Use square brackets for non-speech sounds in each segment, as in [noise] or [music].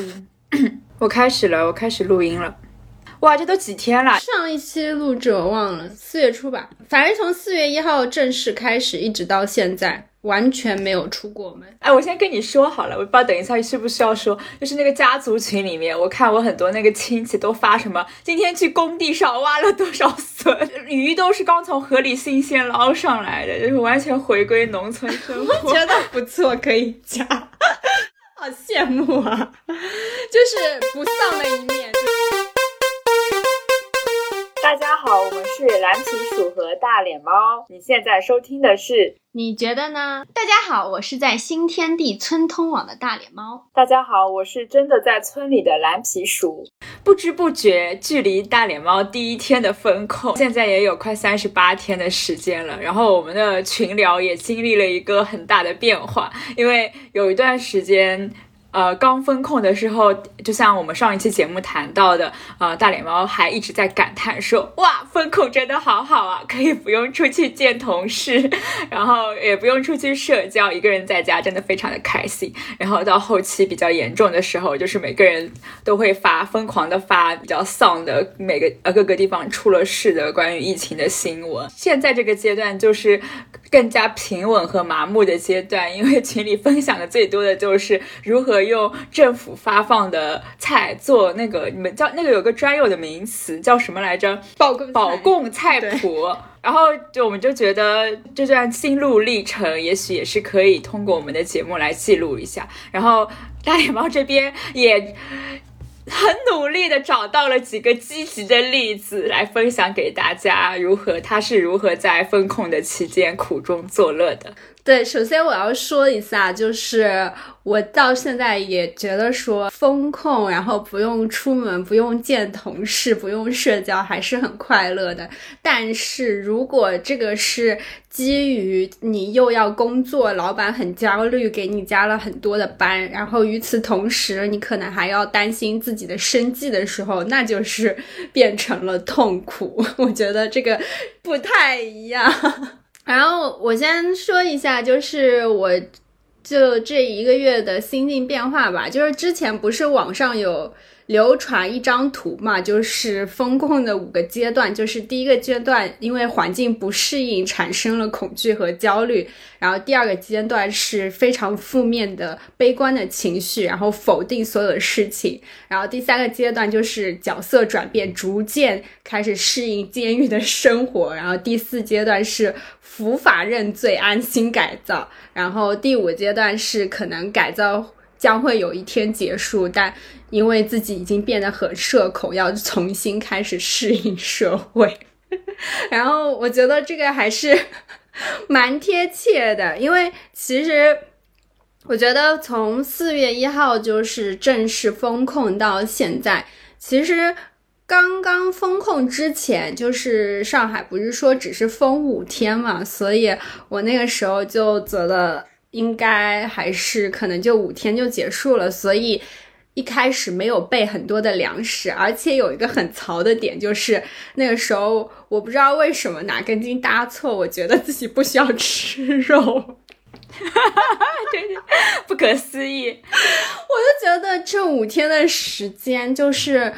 音，我开始了，我开始录音了。哇，这都几天了？上一期录制我忘了，四月初吧。反正从四月一号正式开始，一直到现在，完全没有出过门。哎，我先跟你说好了，我不知道等一下需不需要说，就是那个家族群里面，我看我很多那个亲戚都发什么，今天去工地上挖了多少笋，鱼都是刚从河里新鲜捞上来的，就是完全回归农村生活。我觉得不错，可以加。好羡慕啊，就是不丧的一面。大家好，我们是蓝皮鼠和大脸猫。你现在收听的是？你觉得呢？大家好，我是在新天地村通网的大脸猫。大家好，我是真的在村里的蓝皮鼠。不知不觉，距离大脸猫第一天的风控，现在也有快三十八天的时间了。然后我们的群聊也经历了一个很大的变化，因为有一段时间。呃，刚封控的时候，就像我们上一期节目谈到的，呃，大脸猫还一直在感叹说：“哇，封控真的好好啊，可以不用出去见同事，[laughs] 然后也不用出去社交，一个人在家真的非常的开心。”然后到后期比较严重的时候，就是每个人都会发疯狂的发比较丧的每个呃各个地方出了事的关于疫情的新闻。现在这个阶段就是更加平稳和麻木的阶段，因为群里分享的最多的就是如何。用政府发放的菜做那个，你们叫那个有个专有的名词叫什么来着？保供保供菜谱。然后就我们就觉得这段心路历程，也许也是可以通过我们的节目来记录一下。然后大脸猫这边也很努力的找到了几个积极的例子来分享给大家，如何他是如何在风控的期间苦中作乐的。对，首先我要说一下，就是我到现在也觉得说风控，然后不用出门，不用见同事，不用社交，还是很快乐的。但是如果这个是基于你又要工作，老板很焦虑，给你加了很多的班，然后与此同时你可能还要担心自己的生计的时候，那就是变成了痛苦。我觉得这个不太一样。然后我先说一下，就是我就这一个月的心境变化吧。就是之前不是网上有。流传一张图嘛，就是风控的五个阶段，就是第一个阶段，因为环境不适应，产生了恐惧和焦虑，然后第二个阶段是非常负面的、悲观的情绪，然后否定所有的事情，然后第三个阶段就是角色转变，逐渐开始适应监狱的生活，然后第四阶段是伏法认罪、安心改造，然后第五阶段是可能改造将会有一天结束，但。因为自己已经变得很社恐，要重新开始适应社会，[laughs] 然后我觉得这个还是蛮贴切的。因为其实我觉得从四月一号就是正式封控到现在，其实刚刚封控之前，就是上海不是说只是封五天嘛，所以我那个时候就觉得应该还是可能就五天就结束了，所以。一开始没有备很多的粮食，而且有一个很槽的点，就是那个时候我不知道为什么哪根筋搭错，我觉得自己不需要吃肉，哈哈哈，真是不可思议。我就觉得这五天的时间就是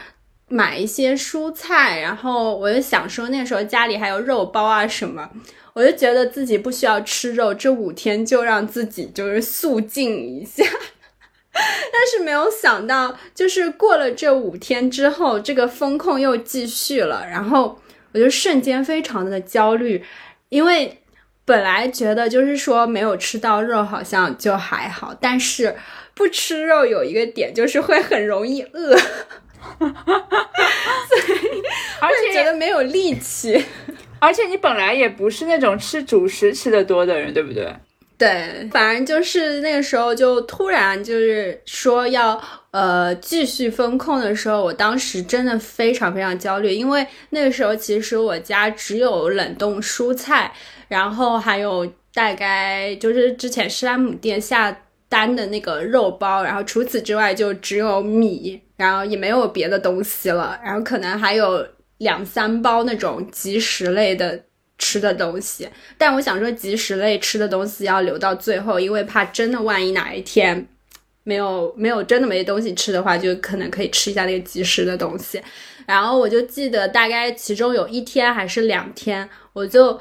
买一些蔬菜，然后我就想说那时候家里还有肉包啊什么，我就觉得自己不需要吃肉，这五天就让自己就是肃静一下。[laughs] 但是没有想到，就是过了这五天之后，这个风控又继续了，然后我就瞬间非常的焦虑，因为本来觉得就是说没有吃到肉好像就还好，但是不吃肉有一个点就是会很容易饿，而且觉得没有力气，而且你本来也不是那种吃主食吃的多的人，对不对？对，反正就是那个时候，就突然就是说要呃继续风控的时候，我当时真的非常非常焦虑，因为那个时候其实我家只有冷冻蔬菜，然后还有大概就是之前施莱姆店下单的那个肉包，然后除此之外就只有米，然后也没有别的东西了，然后可能还有两三包那种即食类的。吃的东西，但我想说，即食类吃的东西要留到最后，因为怕真的万一哪一天没有没有真的没东西吃的话，就可能可以吃一下那个即食的东西。然后我就记得大概其中有一天还是两天，我就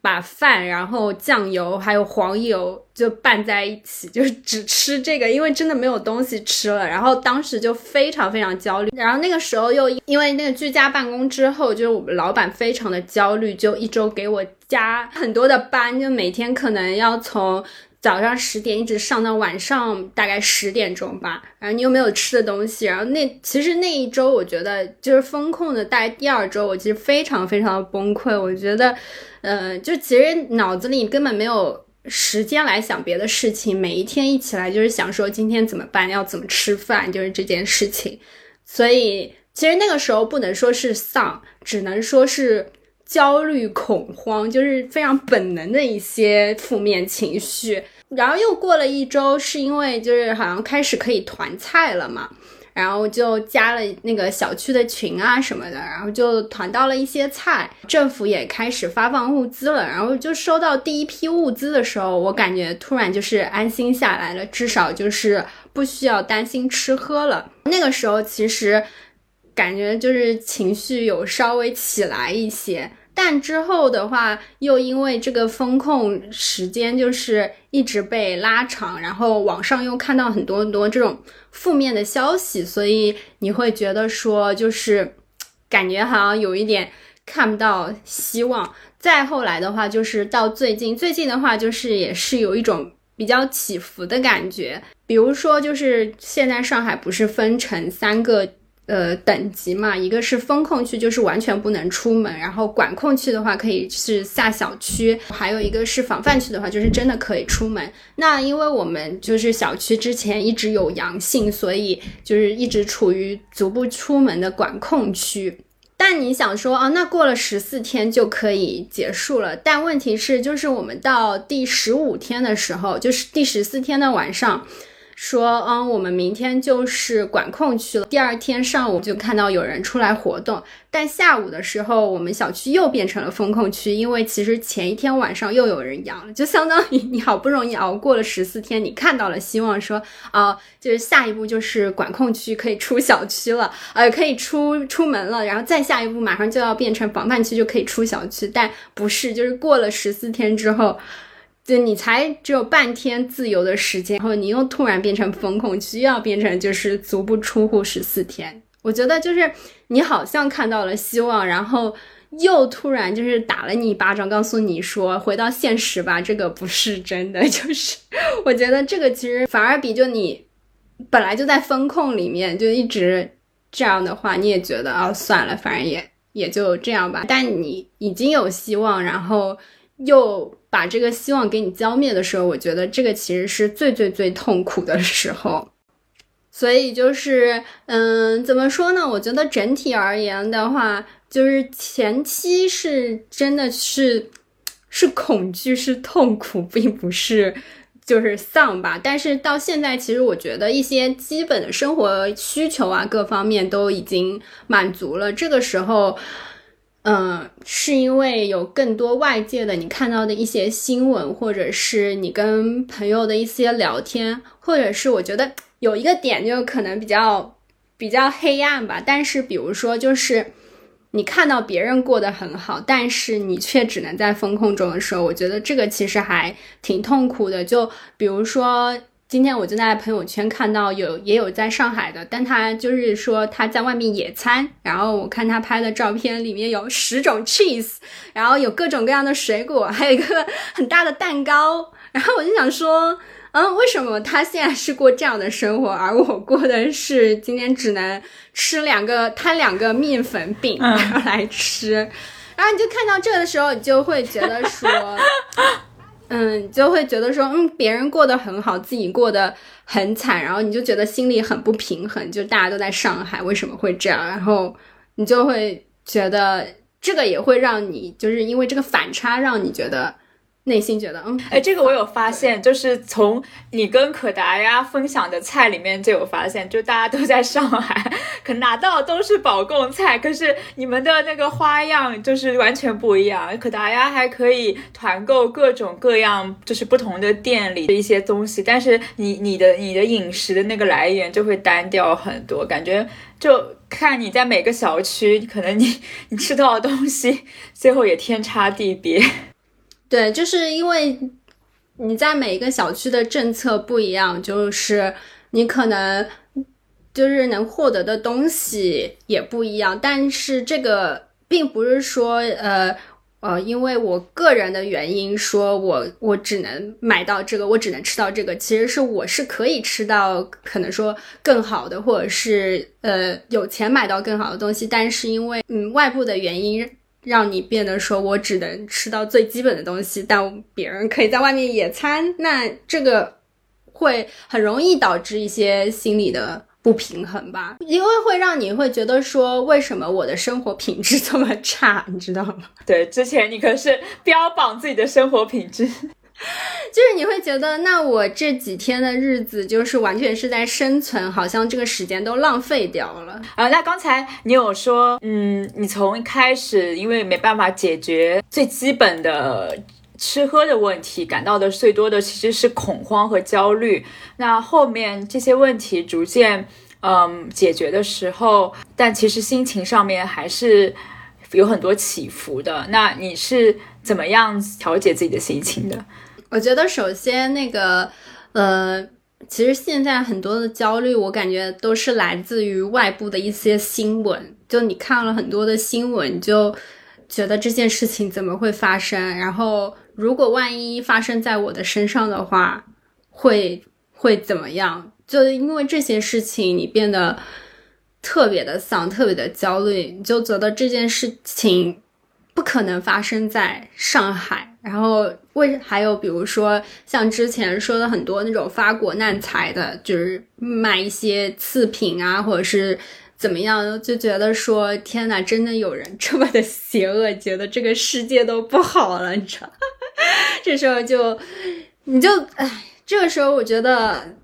把饭，然后酱油还有黄油就拌在一起，就是只吃这个，因为真的没有东西吃了。然后当时就非常非常焦虑。然后那个时候又因为那个居家办公之后，就是我们老板非常的焦虑，就一周给我加很多的班，就每天可能要从。早上十点一直上到晚上大概十点钟吧，然后你又没有吃的东西，然后那其实那一周我觉得就是风控的大概第二周，我其实非常非常的崩溃，我觉得，呃，就其实脑子里根本没有时间来想别的事情，每一天一起来就是想说今天怎么办，要怎么吃饭，就是这件事情，所以其实那个时候不能说是丧，只能说是。焦虑、恐慌，就是非常本能的一些负面情绪。然后又过了一周，是因为就是好像开始可以团菜了嘛，然后就加了那个小区的群啊什么的，然后就团到了一些菜。政府也开始发放物资了，然后就收到第一批物资的时候，我感觉突然就是安心下来了，至少就是不需要担心吃喝了。那个时候其实感觉就是情绪有稍微起来一些。但之后的话，又因为这个风控时间就是一直被拉长，然后网上又看到很多很多这种负面的消息，所以你会觉得说，就是感觉好像有一点看不到希望。再后来的话，就是到最近，最近的话就是也是有一种比较起伏的感觉，比如说就是现在上海不是分成三个。呃，等级嘛，一个是风控区，就是完全不能出门；然后管控区的话，可以是下小区；还有一个是防范区的话，就是真的可以出门。那因为我们就是小区之前一直有阳性，所以就是一直处于足不出门的管控区。但你想说啊，那过了十四天就可以结束了？但问题是，就是我们到第十五天的时候，就是第十四天的晚上。说，嗯，我们明天就是管控区了。第二天上午就看到有人出来活动，但下午的时候，我们小区又变成了封控区，因为其实前一天晚上又有人阳了，就相当于你好不容易熬过了十四天，你看到了希望，说，啊，就是下一步就是管控区可以出小区了，呃，可以出出门了，然后再下一步马上就要变成防范区，就可以出小区，但不是，就是过了十四天之后。就你才只有半天自由的时间，然后你又突然变成风控需，要变成就是足不出户十四天。我觉得就是你好像看到了希望，然后又突然就是打了你一巴掌，告诉你说回到现实吧，这个不是真的。就是我觉得这个其实反而比就你本来就在风控里面就一直这样的话，你也觉得啊算了，反正也也就这样吧。但你已经有希望，然后又。把这个希望给你浇灭的时候，我觉得这个其实是最最最痛苦的时候。所以就是，嗯，怎么说呢？我觉得整体而言的话，就是前期是真的是是恐惧、是痛苦，并不是就是丧吧。但是到现在，其实我觉得一些基本的生活需求啊，各方面都已经满足了。这个时候。嗯，是因为有更多外界的你看到的一些新闻，或者是你跟朋友的一些聊天，或者是我觉得有一个点就可能比较比较黑暗吧。但是比如说，就是你看到别人过得很好，但是你却只能在风控中的时候，我觉得这个其实还挺痛苦的。就比如说。今天我就在朋友圈看到有也有在上海的，但他就是说他在外面野餐，然后我看他拍的照片里面有十种 cheese，然后有各种各样的水果，还有一个很大的蛋糕，然后我就想说，嗯，为什么他现在是过这样的生活，而我过的是今天只能吃两个摊两个面粉饼然后 [laughs] 来吃，然后你就看到这的时候，你就会觉得说。[laughs] 嗯，就会觉得说，嗯，别人过得很好，自己过得很惨，然后你就觉得心里很不平衡，就大家都在上海，为什么会这样？然后你就会觉得这个也会让你，就是因为这个反差，让你觉得内心觉得，嗯，哎，这个我有发现，就是从你跟可达鸭分享的菜里面就有发现，就大家都在上海，可拿到都是保供菜，可是你们的那个花样就是完全不一样。可达鸭还可以团购各种各样，就是不同的店里的一些东西，但是你你的你的饮食的那个来源就会单调很多，感觉就看你在每个小区，可能你你吃到的东西最后也天差地别。对，就是因为你在每一个小区的政策不一样，就是你可能就是能获得的东西也不一样。但是这个并不是说，呃呃，因为我个人的原因，说我我只能买到这个，我只能吃到这个。其实是我是可以吃到可能说更好的，或者是呃有钱买到更好的东西，但是因为嗯外部的原因。让你变得说，我只能吃到最基本的东西，但别人可以在外面野餐，那这个会很容易导致一些心理的不平衡吧？因为会让你会觉得说，为什么我的生活品质 [laughs] 这么差，你知道吗？对，之前你可是标榜自己的生活品质。[laughs] 就是你会觉得，那我这几天的日子就是完全是在生存，好像这个时间都浪费掉了啊。那刚才你有说，嗯，你从一开始因为没办法解决最基本的吃喝的问题，感到的最多的其实是恐慌和焦虑。那后面这些问题逐渐嗯解决的时候，但其实心情上面还是有很多起伏的。那你是怎么样调节自己的心情的？我觉得首先那个，呃，其实现在很多的焦虑，我感觉都是来自于外部的一些新闻。就你看了很多的新闻，就觉得这件事情怎么会发生？然后如果万一发生在我的身上的话，会会怎么样？就因为这些事情，你变得特别的丧，特别的焦虑，你就觉得这件事情不可能发生在上海。然后为还有比如说像之前说的很多那种发国难财的，就是卖一些次品啊，或者是怎么样，就觉得说天呐，真的有人这么的邪恶，觉得这个世界都不好了，你知道？[laughs] 这时候就你就唉，这个时候我觉得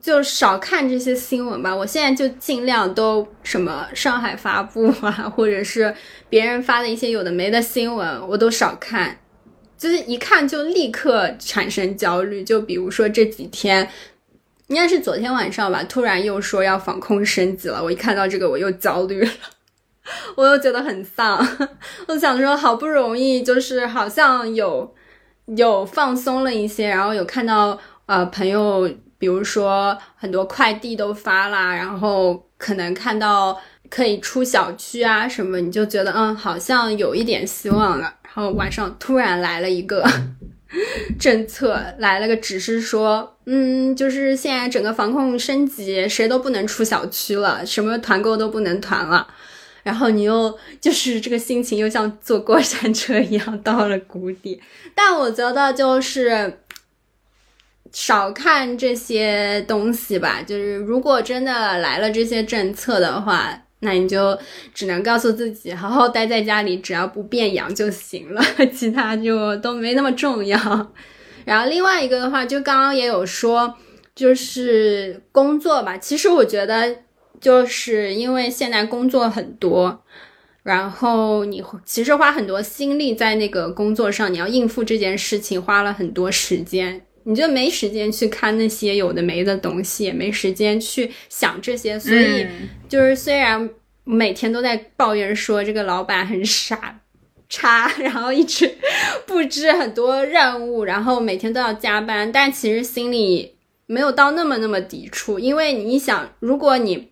就少看这些新闻吧。我现在就尽量都什么上海发布啊，或者是别人发的一些有的没的新闻，我都少看。就是一看就立刻产生焦虑，就比如说这几天，应该是昨天晚上吧，突然又说要防控升级了，我一看到这个我又焦虑了，[laughs] 我又觉得很丧，[laughs] 我想说好不容易就是好像有有放松了一些，然后有看到呃朋友，比如说很多快递都发啦，然后可能看到可以出小区啊什么，你就觉得嗯好像有一点希望了。然后晚上突然来了一个 [laughs] 政策，来了个指示说，嗯，就是现在整个防控升级，谁都不能出小区了，什么团购都不能团了。然后你又就是这个心情又像坐过山车一样到了谷底。但我觉得就是少看这些东西吧，就是如果真的来了这些政策的话。那你就只能告诉自己，好好待在家里，只要不变阳就行了，[laughs] 其他就都没那么重要。然后另外一个的话，就刚刚也有说，就是工作吧。其实我觉得，就是因为现在工作很多，然后你其实花很多心力在那个工作上，你要应付这件事情，花了很多时间。你就没时间去看那些有的没的东西，也没时间去想这些，所以就是虽然每天都在抱怨说这个老板很傻差，然后一直 [laughs] 布置很多任务，然后每天都要加班，但其实心里没有到那么那么抵触，因为你想，如果你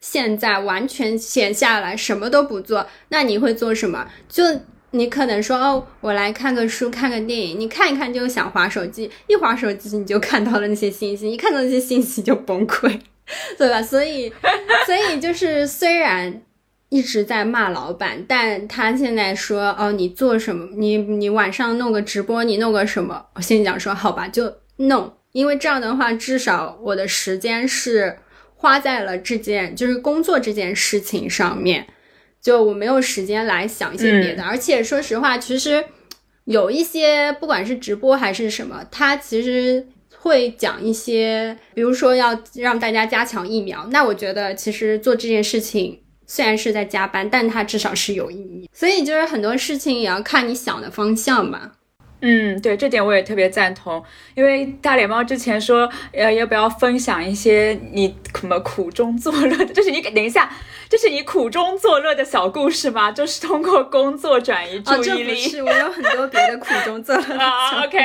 现在完全闲下来什么都不做，那你会做什么？就。你可能说哦，我来看个书，看个电影。你看一看就想划手机，一划手机你就看到了那些信息，一看到那些信息就崩溃，对吧？[laughs] 所以，[laughs] 所以就是虽然一直在骂老板，但他现在说哦，你做什么？你你晚上弄个直播，你弄个什么？我心里讲说好吧，就弄，因为这样的话，至少我的时间是花在了这件就是工作这件事情上面。就我没有时间来想一些别的，而且说实话，其实有一些不管是直播还是什么，它其实会讲一些，比如说要让大家加强疫苗。那我觉得其实做这件事情虽然是在加班，但它至少是有意义。所以就是很多事情也要看你想的方向吧。嗯，对，这点我也特别赞同。因为大脸猫之前说，呃，要不要分享一些你什么苦中作乐的？就是你等一下，这是你苦中作乐的小故事吗？就是通过工作转移注意力。是，我有很多别的苦中作乐啊。OK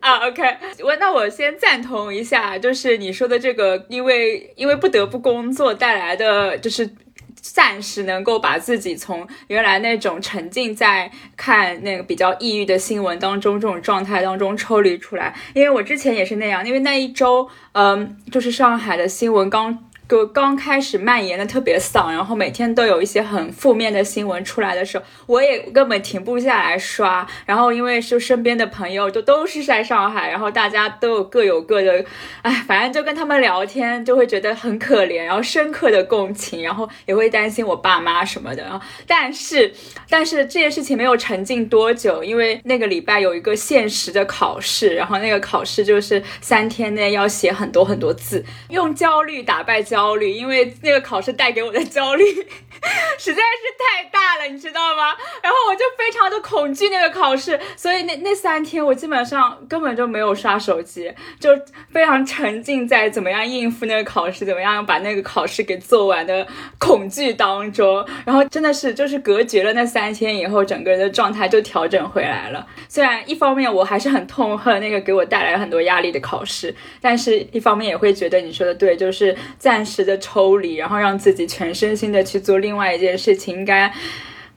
啊，OK，我那我先赞同一下，就是你说的这个，因为因为不得不工作带来的，就是。暂时能够把自己从原来那种沉浸在看那个比较抑郁的新闻当中这种状态当中抽离出来，因为我之前也是那样，因为那一周，嗯，就是上海的新闻刚。就刚开始蔓延的特别丧，然后每天都有一些很负面的新闻出来的时候，我也根本停不下来刷。然后因为就身边的朋友就都是在上海，然后大家都有各有各的，哎，反正就跟他们聊天就会觉得很可怜，然后深刻的共情，然后也会担心我爸妈什么的。但是，但是这件事情没有沉浸多久，因为那个礼拜有一个现实的考试，然后那个考试就是三天内要写很多很多字，用焦虑打败焦。焦虑，因为那个考试带给我的焦虑 [laughs] 实在是太大了，你知道吗？然后我就非常的恐惧那个考试，所以那那三天我基本上根本就没有刷手机，就非常沉浸在怎么样应付那个考试，怎么样把那个考试给做完的恐惧当中。然后真的是就是隔绝了那三天以后，整个人的状态就调整回来了。虽然一方面我还是很痛恨那个给我带来很多压力的考试，但是一方面也会觉得你说的对，就是暂时。时的抽离，然后让自己全身心的去做另外一件事情，应该，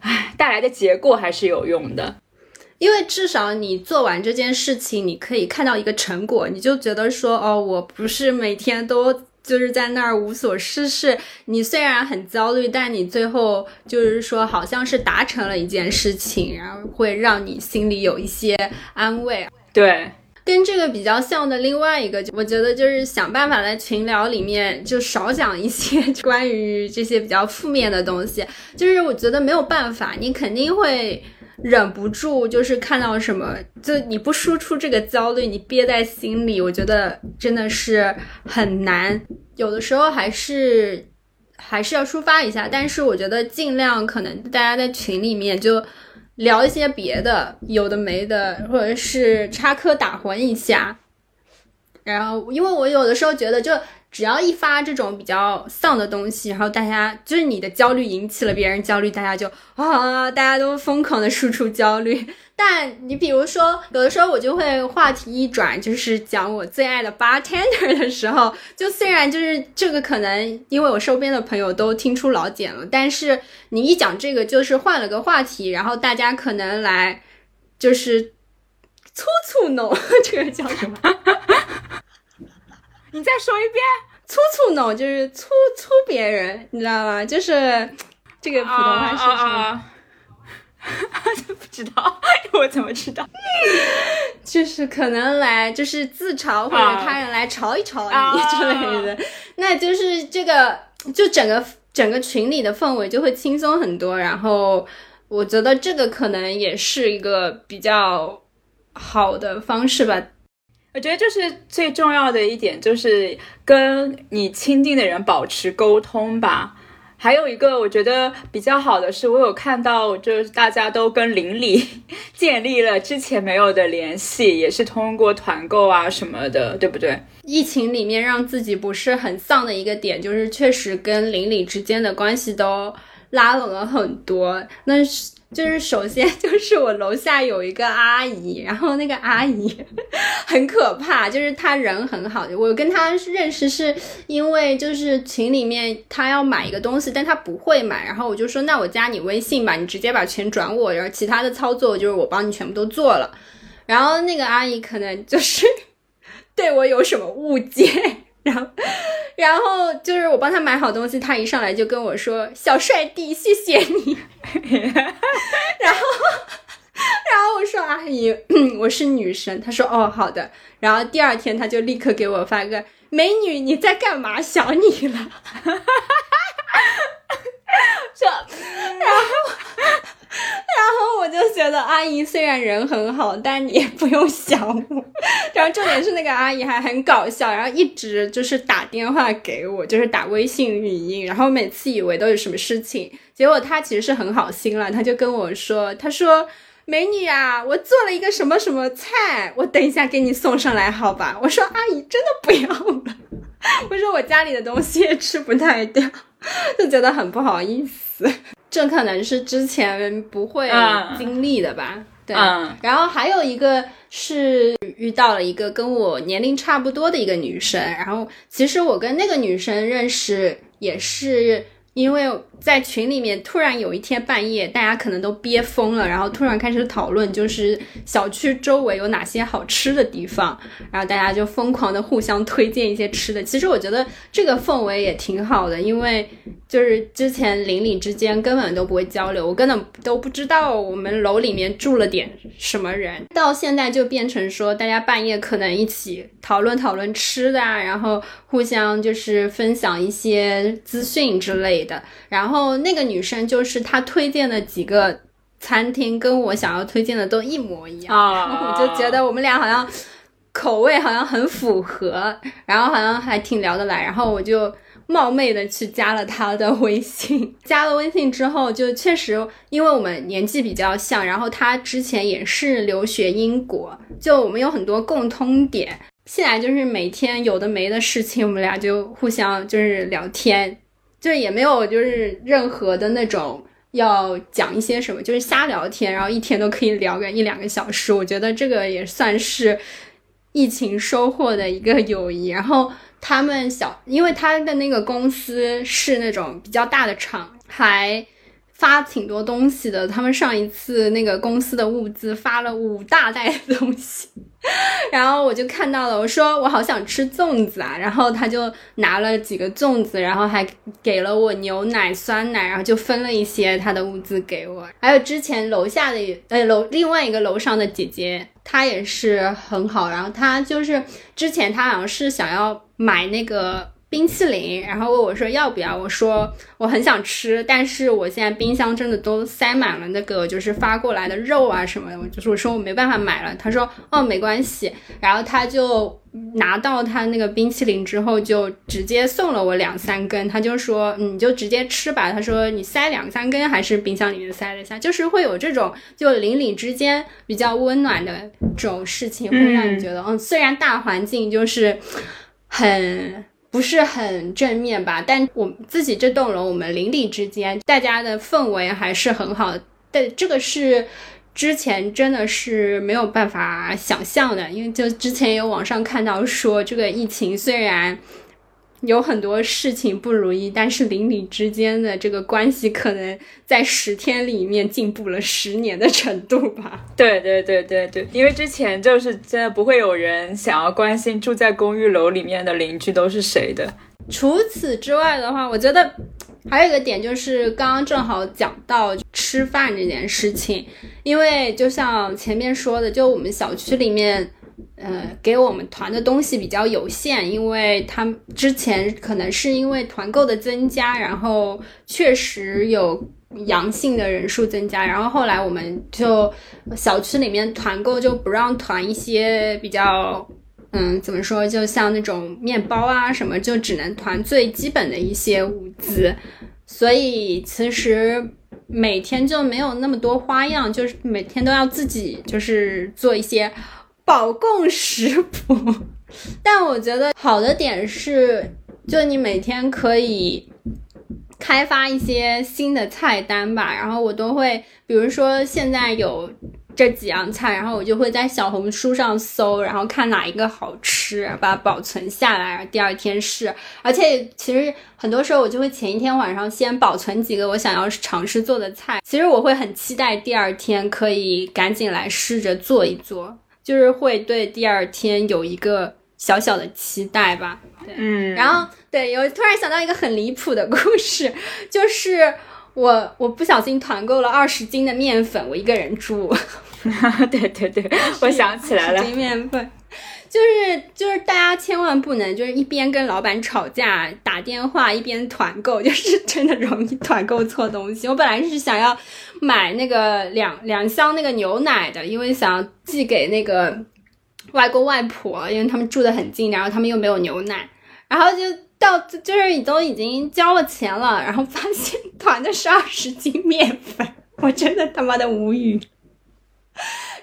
唉，带来的结果还是有用的。因为至少你做完这件事情，你可以看到一个成果，你就觉得说，哦，我不是每天都就是在那儿无所事事。你虽然很焦虑，但你最后就是说，好像是达成了一件事情，然后会让你心里有一些安慰。对。跟这个比较像的另外一个，我觉得就是想办法在群聊里面就少讲一些关于这些比较负面的东西。[laughs] 就是我觉得没有办法，你肯定会忍不住，就是看到什么，就你不输出这个焦虑，你憋在心里，我觉得真的是很难。有的时候还是还是要抒发一下，但是我觉得尽量可能大家在群里面就。聊一些别的，有的没的，或者是插科打诨一下。然后，因为我有的时候觉得，就只要一发这种比较丧的东西，然后大家就是你的焦虑引起了别人焦虑，大家就啊，大家都疯狂的输出焦虑。但你比如说，有的时候我就会话题一转，就是讲我最爱的 bartender 的时候，就虽然就是这个可能因为我周边的朋友都听出老茧了，但是你一讲这个就是换了个话题，然后大家可能来就是粗粗弄，这个叫什么？你再说一遍，粗粗弄 [laughs] 就是粗粗别人，你知道吗？就是这个普通话是什么？[laughs] 不知道，我怎么知道？[laughs] 就是可能来，就是自嘲或者他人来嘲一嘲你之类的，那就是这个，就整个整个群里的氛围就会轻松很多。然后我觉得这个可能也是一个比较好的方式吧。我觉得就是最重要的一点，就是跟你亲近的人保持沟通吧。还有一个我觉得比较好的是，我有看到，就是大家都跟邻里 [laughs] 建立了之前没有的联系，也是通过团购啊什么的，对不对？疫情里面让自己不是很丧的一个点，就是确实跟邻里之间的关系都拉拢了很多。那。就是首先 [laughs] 就是我楼下有一个阿姨，然后那个阿姨 [laughs] 很可怕，就是她人很好。我跟她认识是因为就是群里面她要买一个东西，但她不会买，然后我就说那我加你微信吧，你直接把钱转我，然后其他的操作就是我帮你全部都做了。然后那个阿姨可能就是 [laughs] 对我有什么误解，然后然后就是我帮他买好东西，他一上来就跟我说小帅弟，谢谢你。[laughs] 然后，然后我说阿姨，我是女生。”他说哦好的。然后第二天他就立刻给我发个美女你在干嘛？想你了。[laughs] 这，然后，然后我就觉得啊，阿姨虽然人很好，但你也不用想我。然后重点是那个阿姨还很搞笑，然后一直就是打电话给我，就是打微信语音，然后每次以为都有什么事情，结果她其实是很好心了，她就跟我说，她说。美女啊，我做了一个什么什么菜，我等一下给你送上来，好吧？我说阿姨真的不要了，[laughs] 我说我家里的东西也吃不太掉，就觉得很不好意思。[laughs] 这可能是之前不会经历的吧？对。然后还有一个是遇到了一个跟我年龄差不多的一个女生，然后其实我跟那个女生认识也是因为。在群里面，突然有一天半夜，大家可能都憋疯了，然后突然开始讨论，就是小区周围有哪些好吃的地方，然后大家就疯狂的互相推荐一些吃的。其实我觉得这个氛围也挺好的，因为就是之前邻里之间根本都不会交流，我根本都不知道我们楼里面住了点什么人，到现在就变成说大家半夜可能一起讨论讨论吃的啊，然后互相就是分享一些资讯之类的，然后。然后那个女生就是她推荐的几个餐厅，跟我想要推荐的都一模一样，然后我就觉得我们俩好像口味好像很符合，然后好像还挺聊得来，然后我就冒昧的去加了她的微信。加了微信之后，就确实因为我们年纪比较像，然后她之前也是留学英国，就我们有很多共通点。现在就是每天有的没的事情，我们俩就互相就是聊天。就也没有，就是任何的那种要讲一些什么，就是瞎聊天，然后一天都可以聊个一两个小时。我觉得这个也算是疫情收获的一个友谊。然后他们小，因为他的那个公司是那种比较大的厂，还。发挺多东西的，他们上一次那个公司的物资发了五大袋东西，[laughs] 然后我就看到了，我说我好想吃粽子啊，然后他就拿了几个粽子，然后还给了我牛奶、酸奶，然后就分了一些他的物资给我。还有之前楼下的呃楼另外一个楼上的姐姐，她也是很好，然后她就是之前她好像是想要买那个。冰淇淋，然后问我说要不要？我说我很想吃，但是我现在冰箱真的都塞满了那个就是发过来的肉啊什么的，我就是我说我没办法买了。他说哦没关系，然后他就拿到他那个冰淇淋之后，就直接送了我两三根。他就说你就直接吃吧。他说你塞两三根还是冰箱里面塞得下，就是会有这种就邻里之间比较温暖的这种事情，会让你觉得嗯，虽然大环境就是很。不是很正面吧？但我自己这栋楼，我们邻里之间大家的氛围还是很好的。但这个是之前真的是没有办法想象的，因为就之前有网上看到说，这个疫情虽然。有很多事情不如意，但是邻里之间的这个关系可能在十天里面进步了十年的程度吧。[laughs] 对对对对对，因为之前就是真的不会有人想要关心住在公寓楼里面的邻居都是谁的。除此之外的话，我觉得还有一个点就是刚刚正好讲到吃饭这件事情，因为就像前面说的，就我们小区里面。呃，给我们团的东西比较有限，因为他们之前可能是因为团购的增加，然后确实有阳性的人数增加，然后后来我们就小区里面团购就不让团一些比较，嗯，怎么说，就像那种面包啊什么，就只能团最基本的一些物资，所以其实每天就没有那么多花样，就是每天都要自己就是做一些。保供食谱，但我觉得好的点是，就你每天可以开发一些新的菜单吧。然后我都会，比如说现在有这几样菜，然后我就会在小红书上搜，然后看哪一个好吃，把它保存下来，第二天试。而且其实很多时候我就会前一天晚上先保存几个我想要尝试做的菜，其实我会很期待第二天可以赶紧来试着做一做。就是会对第二天有一个小小的期待吧，对，嗯，然后对，有突然想到一个很离谱的故事，就是我我不小心团购了二十斤的面粉，我一个人住，对 [laughs] 对对，我想起来了，斤面粉。就是就是大家千万不能就是一边跟老板吵架打电话一边团购，[laughs] 就是真的容易团购错东西。我本来是想要买那个两两箱那个牛奶的，因为想要寄给那个外公外婆，因为他们住的很近，然后他们又没有牛奶，然后就到就是都已经交了钱了，然后发现团的是二十斤面粉，我真的他妈的无语。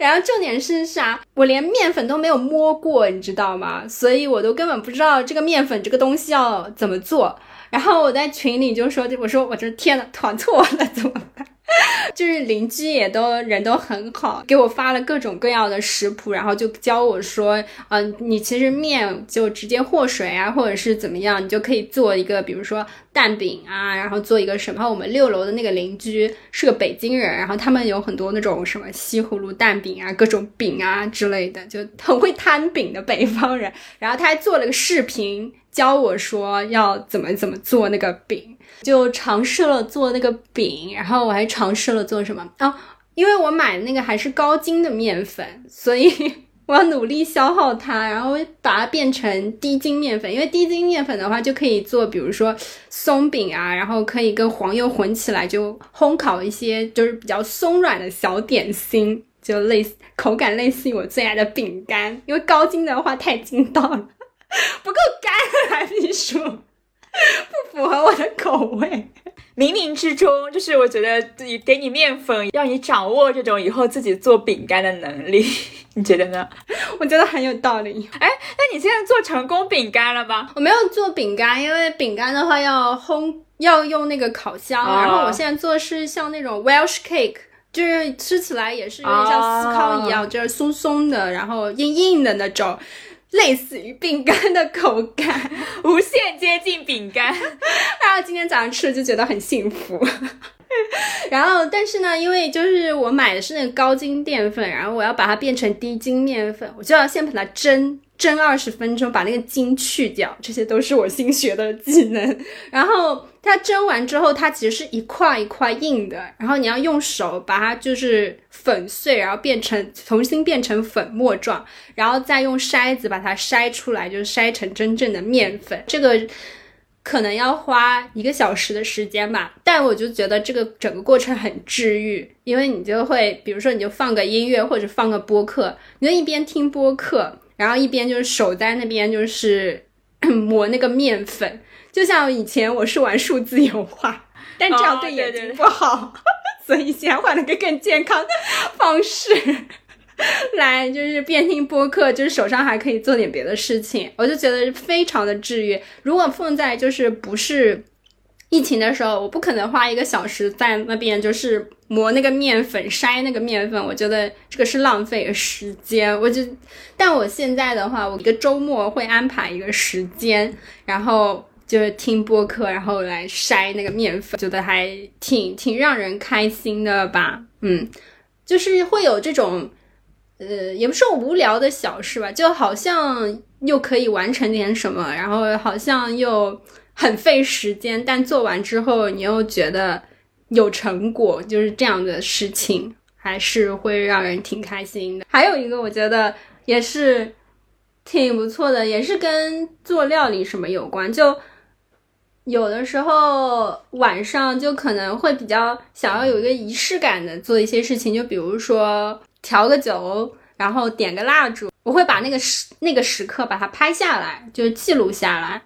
然后重点是啥？我连面粉都没有摸过，你知道吗？所以我都根本不知道这个面粉这个东西要怎么做。然后我在群里就说：“我说我这天呐，团错了怎么办？” [laughs] 就是邻居也都人都很好，给我发了各种各样的食谱，然后就教我说，嗯，你其实面就直接和水啊，或者是怎么样，你就可以做一个，比如说蛋饼啊，然后做一个什么。我们六楼的那个邻居是个北京人，然后他们有很多那种什么西葫芦蛋饼啊，各种饼啊之类的，就很会摊饼的北方人。然后他还做了个视频教我说要怎么怎么做那个饼。就尝试了做那个饼，然后我还尝试了做什么啊？因为我买的那个还是高筋的面粉，所以 [laughs] 我要努力消耗它，然后把它变成低筋面粉。因为低筋面粉的话，就可以做，比如说松饼啊，然后可以跟黄油混起来，就烘烤一些就是比较松软的小点心，就类似口感类似于我最爱的饼干。因为高筋的话太筋道了，[laughs] 不够干，还必说。[laughs] 不符合我的口味，冥冥之中就是我觉得自己给你面粉，让你掌握这种以后自己做饼干的能力，[laughs] 你觉得呢？我觉得很有道理。哎，那你现在做成功饼干了吗？我没有做饼干，因为饼干的话要烘，要用那个烤箱。然后我现在做是像那种 Welsh cake，就是吃起来也是有点像司康一样，就是松松的，然后硬硬的那种。类似于饼干的口感，无限接近饼干，[laughs] 然后今天早上吃了就觉得很幸福。[laughs] 然后，但是呢，因为就是我买的是那个高筋淀粉，然后我要把它变成低筋面粉，我就要先把它蒸。蒸二十分钟，把那个筋去掉，这些都是我新学的技能。然后它蒸完之后，它其实是一块一块硬的，然后你要用手把它就是粉碎，然后变成重新变成粉末状，然后再用筛子把它筛出来，就是筛成真正的面粉。这个可能要花一个小时的时间吧，但我就觉得这个整个过程很治愈，因为你就会，比如说你就放个音乐或者放个播客，你就一边听播客。然后一边就是手在那边就是 [coughs] 磨那个面粉，就像以前我是玩数字油画，但这样对眼睛不好，[laughs] 所以现在换了个更健康的方式 [laughs] 来，就是边听播客，就是手上还可以做点别的事情，我就觉得非常的治愈。如果放在就是不是。疫情的时候，我不可能花一个小时在那边就是磨那个面粉、筛那个面粉，我觉得这个是浪费时间。我就，但我现在的话，我一个周末会安排一个时间，然后就是听播客，然后来筛那个面粉，觉得还挺挺让人开心的吧。嗯，就是会有这种，呃，也不是无聊的小事吧，就好像又可以完成点什么，然后好像又。很费时间，但做完之后你又觉得有成果，就是这样的事情，还是会让人挺开心的。还有一个我觉得也是挺不错的，也是跟做料理什么有关。就有的时候晚上就可能会比较想要有一个仪式感的做一些事情，就比如说调个酒，然后点个蜡烛，我会把那个时那个时刻把它拍下来，就记录下来。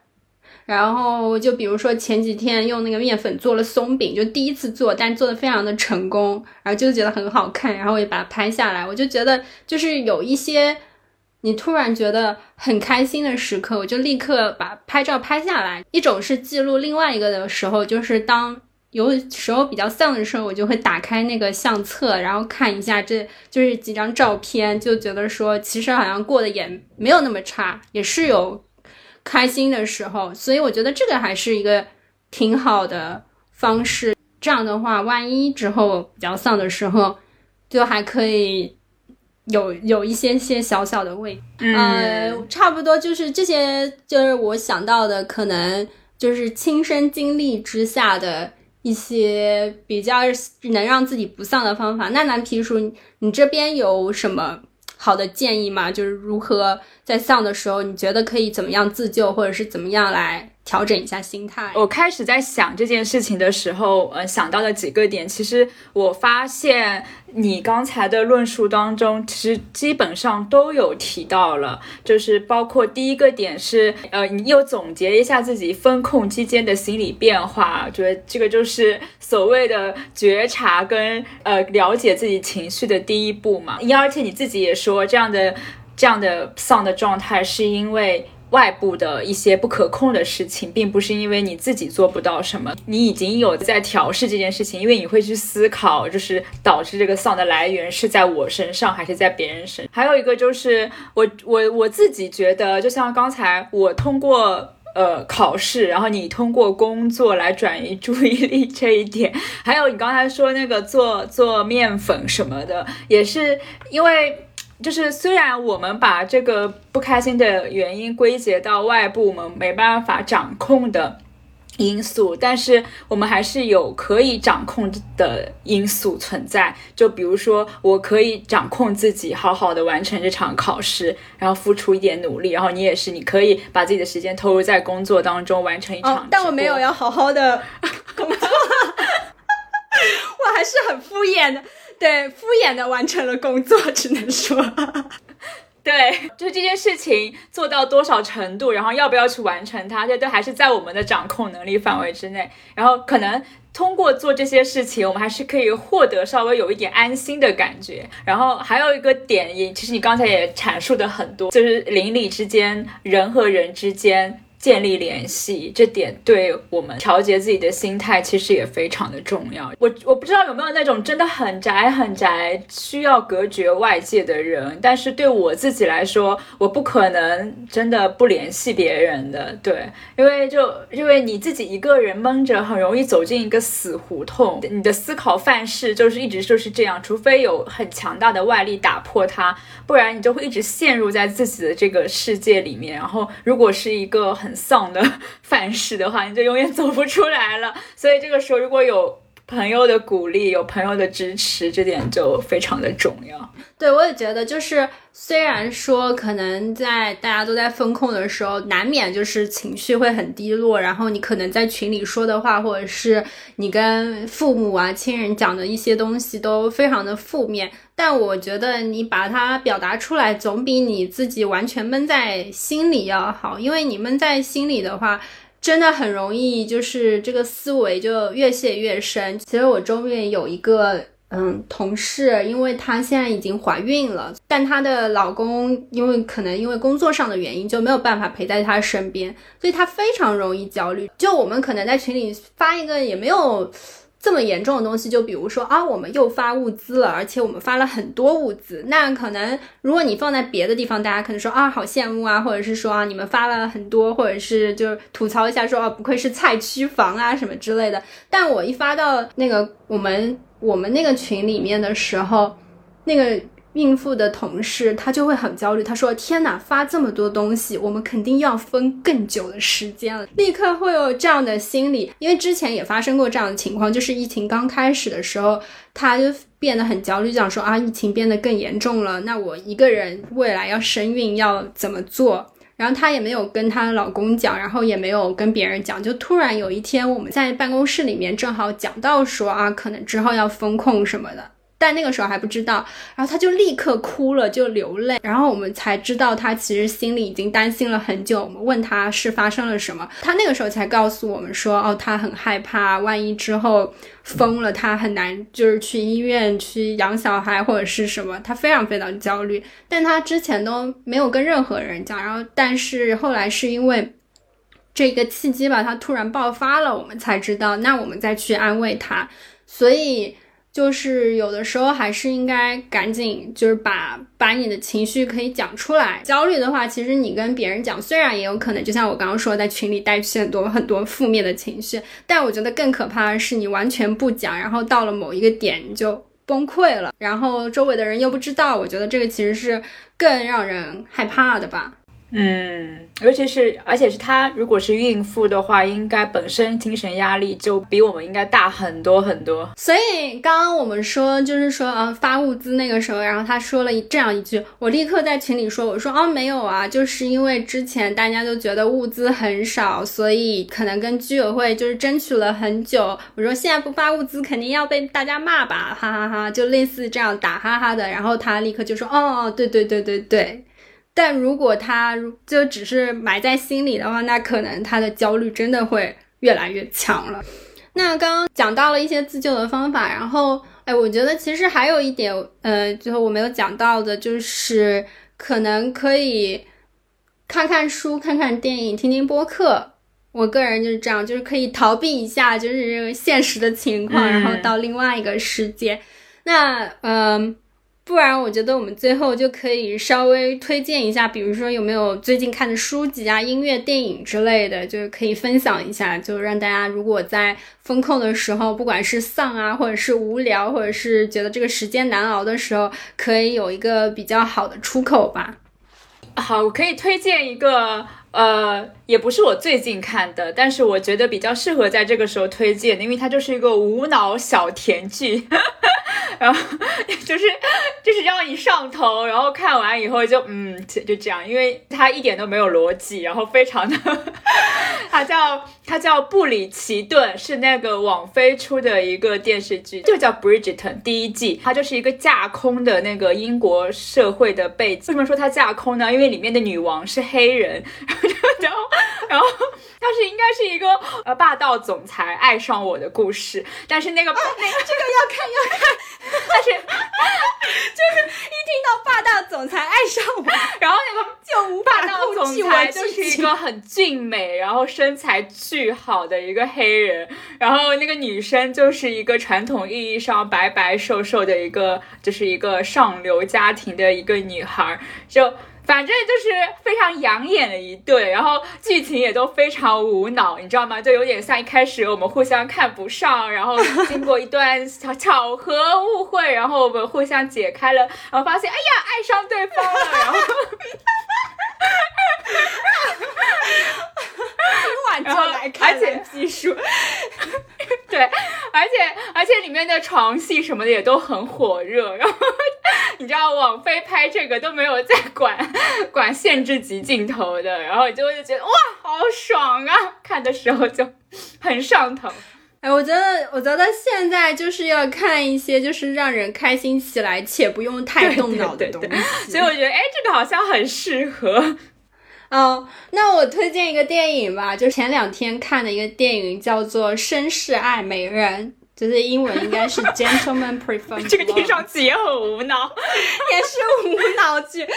然后就比如说前几天用那个面粉做了松饼，就第一次做，但做的非常的成功，然后就觉得很好看，然后我也把它拍下来。我就觉得就是有一些你突然觉得很开心的时刻，我就立刻把拍照拍下来。一种是记录，另外一个的时候就是当有时候比较丧的时候，我就会打开那个相册，然后看一下这就是几张照片，就觉得说其实好像过得也没有那么差，也是有。开心的时候，所以我觉得这个还是一个挺好的方式。这样的话，万一之后比较丧的时候，就还可以有有一些些小小的慰。嗯，差不多就是这些，就是我想到的，可能就是亲身经历之下的一些比较能让自己不丧的方法。那南皮叔，你这边有什么好的建议吗？就是如何在丧的时候，你觉得可以怎么样自救，或者是怎么样来？调整一下心态。我开始在想这件事情的时候，呃，想到的几个点，其实我发现你刚才的论述当中，其实基本上都有提到了，就是包括第一个点是，呃，你又总结一下自己风控期间的心理变化，觉得这个就是所谓的觉察跟呃了解自己情绪的第一步嘛。而且你自己也说，这样的这样的丧的状态是因为。外部的一些不可控的事情，并不是因为你自己做不到什么，你已经有在调试这件事情，因为你会去思考，就是导致这个丧的来源是在我身上还是在别人身。还有一个就是我我我自己觉得，就像刚才我通过呃考试，然后你通过工作来转移注意力这一点，还有你刚才说那个做做面粉什么的，也是因为。就是虽然我们把这个不开心的原因归结到外部我们没办法掌控的因素，但是我们还是有可以掌控的因素存在。就比如说，我可以掌控自己好好的完成这场考试，然后付出一点努力。然后你也是，你可以把自己的时间投入在工作当中，完成一场。但我没有要好好的工作，[laughs] 我还是很敷衍的。对，敷衍的完成了工作，[laughs] 只能说，对，就是这件事情做到多少程度，然后要不要去完成它，这都还是在我们的掌控能力范围之内。然后可能通过做这些事情，我们还是可以获得稍微有一点安心的感觉。然后还有一个点，也其实你刚才也阐述的很多，就是邻里之间，人和人之间。建立联系，这点对我们调节自己的心态其实也非常的重要。我我不知道有没有那种真的很宅很宅，需要隔绝外界的人，但是对我自己来说，我不可能真的不联系别人的。对，因为就因为你自己一个人闷着，很容易走进一个死胡同。你的思考范式就是一直就是这样，除非有很强大的外力打破它，不然你就会一直陷入在自己的这个世界里面。然后，如果是一个很丧的范式的话，你就永远走不出来了。所以这个时候，如果有朋友的鼓励，有朋友的支持，这点就非常的重要。对，我也觉得，就是虽然说可能在大家都在风控的时候，难免就是情绪会很低落，然后你可能在群里说的话，或者是你跟父母啊、亲人讲的一些东西都非常的负面。但我觉得你把它表达出来，总比你自己完全闷在心里要好。因为你闷在心里的话，真的很容易就是这个思维就越陷越深。其实我周边有一个嗯同事，因为她现在已经怀孕了，但她的老公因为可能因为工作上的原因就没有办法陪在她身边，所以她非常容易焦虑。就我们可能在群里发一个也没有。这么严重的东西，就比如说啊，我们又发物资了，而且我们发了很多物资。那可能如果你放在别的地方，大家可能说啊，好羡慕啊，或者是说啊，你们发了很多，或者是就是吐槽一下说啊，不愧是菜区房啊什么之类的。但我一发到那个我们我们那个群里面的时候，那个。孕妇的同事，她就会很焦虑。她说：“天哪，发这么多东西，我们肯定要分更久的时间了。”立刻会有这样的心理，因为之前也发生过这样的情况，就是疫情刚开始的时候，他就变得很焦虑，讲说啊，疫情变得更严重了，那我一个人未来要生孕要怎么做？然后她也没有跟她老公讲，然后也没有跟别人讲，就突然有一天我们在办公室里面正好讲到说啊，可能之后要风控什么的。但那个时候还不知道，然后他就立刻哭了，就流泪，然后我们才知道他其实心里已经担心了很久。我们问他是发生了什么，他那个时候才告诉我们说，哦，他很害怕，万一之后疯了，他很难就是去医院去养小孩或者是什么，他非常非常焦虑。但他之前都没有跟任何人讲，然后但是后来是因为这个契机吧，他突然爆发了，我们才知道，那我们再去安慰他，所以。就是有的时候还是应该赶紧，就是把把你的情绪可以讲出来。焦虑的话，其实你跟别人讲，虽然也有可能，就像我刚刚说，在群里带去很多很多负面的情绪，但我觉得更可怕的是你完全不讲，然后到了某一个点你就崩溃了，然后周围的人又不知道。我觉得这个其实是更让人害怕的吧。嗯，尤其是而且是她如果是孕妇的话，应该本身精神压力就比我们应该大很多很多。所以刚刚我们说就是说啊发物资那个时候，然后他说了这样一句，我立刻在群里说，我说哦没有啊，就是因为之前大家都觉得物资很少，所以可能跟居委会就是争取了很久。我说现在不发物资肯定要被大家骂吧，哈哈哈，就类似这样打哈哈的。然后他立刻就说哦对对对对对。但如果他就只是埋在心里的话，那可能他的焦虑真的会越来越强了。那刚刚讲到了一些自救的方法，然后，哎，我觉得其实还有一点，呃，最后我没有讲到的，就是可能可以看看书、看看电影、听听播客。我个人就是这样，就是可以逃避一下就是现实的情况，然后到另外一个世界。那，嗯。不然，我觉得我们最后就可以稍微推荐一下，比如说有没有最近看的书籍啊、音乐、电影之类的，就可以分享一下，就让大家如果在风控的时候，不管是丧啊，或者是无聊，或者是觉得这个时间难熬的时候，可以有一个比较好的出口吧。好，我可以推荐一个，呃，也不是我最近看的，但是我觉得比较适合在这个时候推荐的，因为它就是一个无脑小甜剧。[laughs] 然后就是就是让你上头，然后看完以后就嗯就这样，因为它一点都没有逻辑，然后非常的，[laughs] 它叫它叫布里奇顿，是那个网飞出的一个电视剧，就叫 Bridgerton 第一季，它就是一个架空的那个英国社会的背景。为什么说它架空呢？因为里面的女王是黑人，[laughs] 然后然后它是应该是一个呃霸道总裁爱上我的故事，但是那个那这个要看要看。[laughs] 但是，就是一听到霸道总裁爱上我，然后那个就无霸道总裁就是一个很俊美，然后身材巨好的一个黑人，然后那个女生就是一个传统意义上白白瘦瘦的一个，就是一个上流家庭的一个女孩，就。反正就是非常养眼的一对，然后剧情也都非常无脑，你知道吗？就有点像一开始我们互相看不上，然后经过一段巧巧合误会，然后我们互相解开了，然后发现哎呀爱上对方了，然后 [laughs] 今晚就来看，而且技术，对，而且而且里面的床戏什么的也都很火热，然后你知道网飞拍这个都没有在管。[laughs] 管限制级镜头的，然后你就会觉得哇，好爽啊！看的时候就很上头。哎，我觉得，我觉得现在就是要看一些就是让人开心起来且不用太动脑的东西。所以我觉得，哎，这个好像很适合。哦，那我推荐一个电影吧，就前两天看的一个电影，叫做《绅士爱美人》。就是英文应该是 gentleman prefer，[laughs] 这个听上去也很无脑，也是无脑剧，哈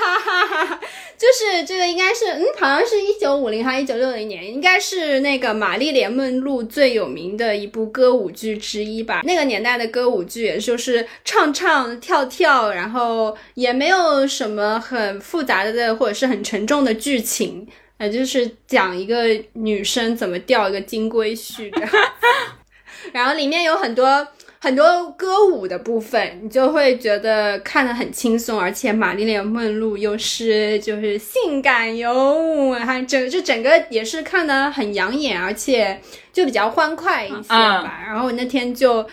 哈哈哈！就是这个应该是，嗯，好像是一九五零还是一九六零年，应该是那个玛丽莲梦露最有名的一部歌舞剧之一吧。那个年代的歌舞剧，也就是唱唱跳跳，然后也没有什么很复杂的或者是很沉重的剧情，呃，就是讲一个女生怎么钓一个金龟婿的。[laughs] 然后里面有很多很多歌舞的部分，你就会觉得看得很轻松，而且玛丽莲梦露又是就是性感尤还整就整个也是看得很养眼，而且就比较欢快一些吧。然后我那天就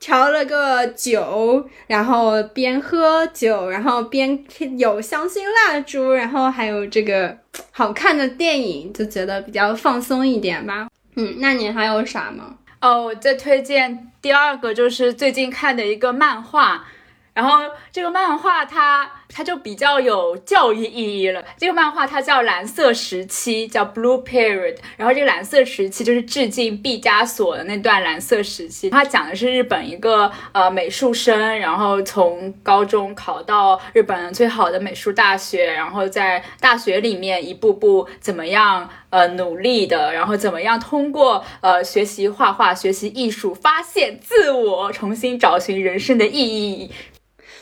调了个酒，然后边喝酒，然后边有香薰蜡烛，然后还有这个好看的电影，就觉得比较放松一点吧。嗯，那你还有啥吗？哦，我再推荐第二个，就是最近看的一个漫画，然后这个漫画它它就比较有教育意义了。这个漫画它叫《蓝色时期》，叫 Blue Period。然后这个蓝色时期就是致敬毕加索的那段蓝色时期。它讲的是日本一个呃美术生，然后从高中考到日本最好的美术大学，然后在大学里面一步步怎么样。呃，努力的，然后怎么样通过呃学习画画、学习艺术，发现自我，重新找寻人生的意义。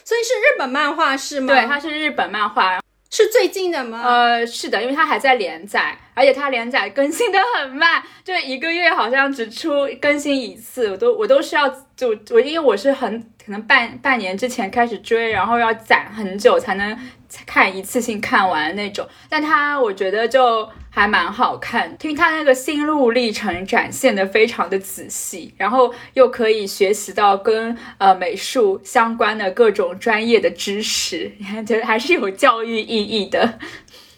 所以是日本漫画是吗？对，它是日本漫画，是最近的吗？呃，是的，因为它还在连载，而且它连载更新的很慢，就一个月好像只出更新一次，我都我都是要就我因为我是很可能半半年之前开始追，然后要攒很久才能看一次性看完那种。但它我觉得就还蛮好看，因为它那个心路历程展现的非常的仔细，然后又可以学习到跟呃美术相关的各种专业的知识，你看觉得还是有教育意义的。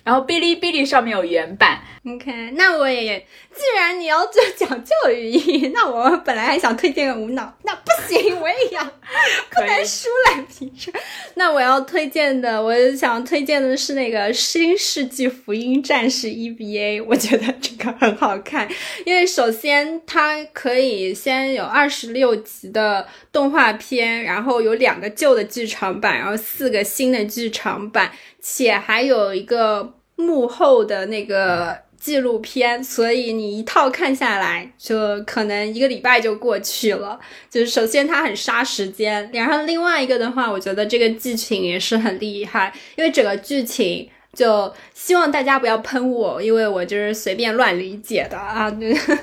然后哔哩哔哩上面有原版，OK，那我也既然你要讲教育意义，[laughs] 那我本来还想推荐个无脑，那不行，我也要 [laughs] 不能输蓝皮书。那我要推荐的，我想推荐的是那个《新世纪福音战士 EVA》，我觉得这个很好看，因为首先它可以先有二十六集的动画片，然后有两个旧的剧场版，然后四个新的剧场版。且还有一个幕后的那个纪录片，所以你一套看下来，就可能一个礼拜就过去了。就是首先它很杀时间，然后另外一个的话，我觉得这个剧情也是很厉害，因为整个剧情就希望大家不要喷我，因为我就是随便乱理解的啊，就是。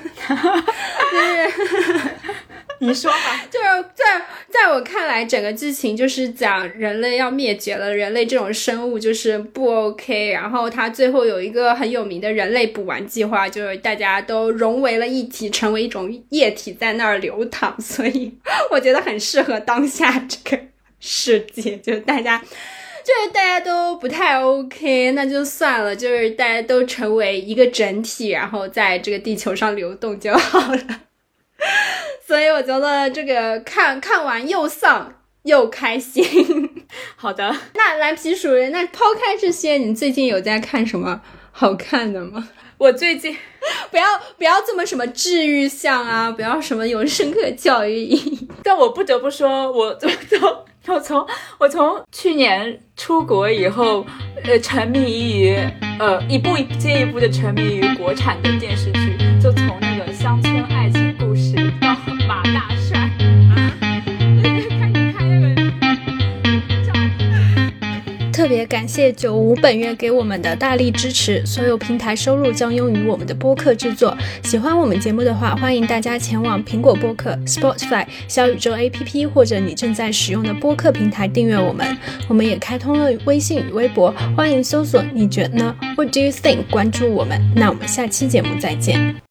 [laughs] [laughs] 你说吧，就是在在我看来，整个剧情就是讲人类要灭绝了，人类这种生物就是不 OK。然后他最后有一个很有名的人类补完计划，就是大家都融为了一体，成为一种液体在那儿流淌。所以我觉得很适合当下这个世界，就是大家 [laughs] 就是大家都不太 OK，那就算了，就是大家都成为一个整体，然后在这个地球上流动就好了。所以我觉得这个看看完又丧又开心。[laughs] 好的，那蓝皮鼠人，那抛开这些，你最近有在看什么好看的吗？[laughs] 我最近 [laughs] 不要不要这么什么治愈向啊，不要什么有深刻教育意义。但我不得不说，我从我从我从去年出国以后，呃，沉迷于呃一部接一部的沉迷于国产的电视剧，特别感谢九五本月给我们的大力支持，所有平台收入将用于我们的播客制作。喜欢我们节目的话，欢迎大家前往苹果播客、Spotify、小宇宙 APP 或者你正在使用的播客平台订阅我们。我们也开通了微信与微博，欢迎搜索“你觉得呢？”What do you think？关注我们。那我们下期节目再见。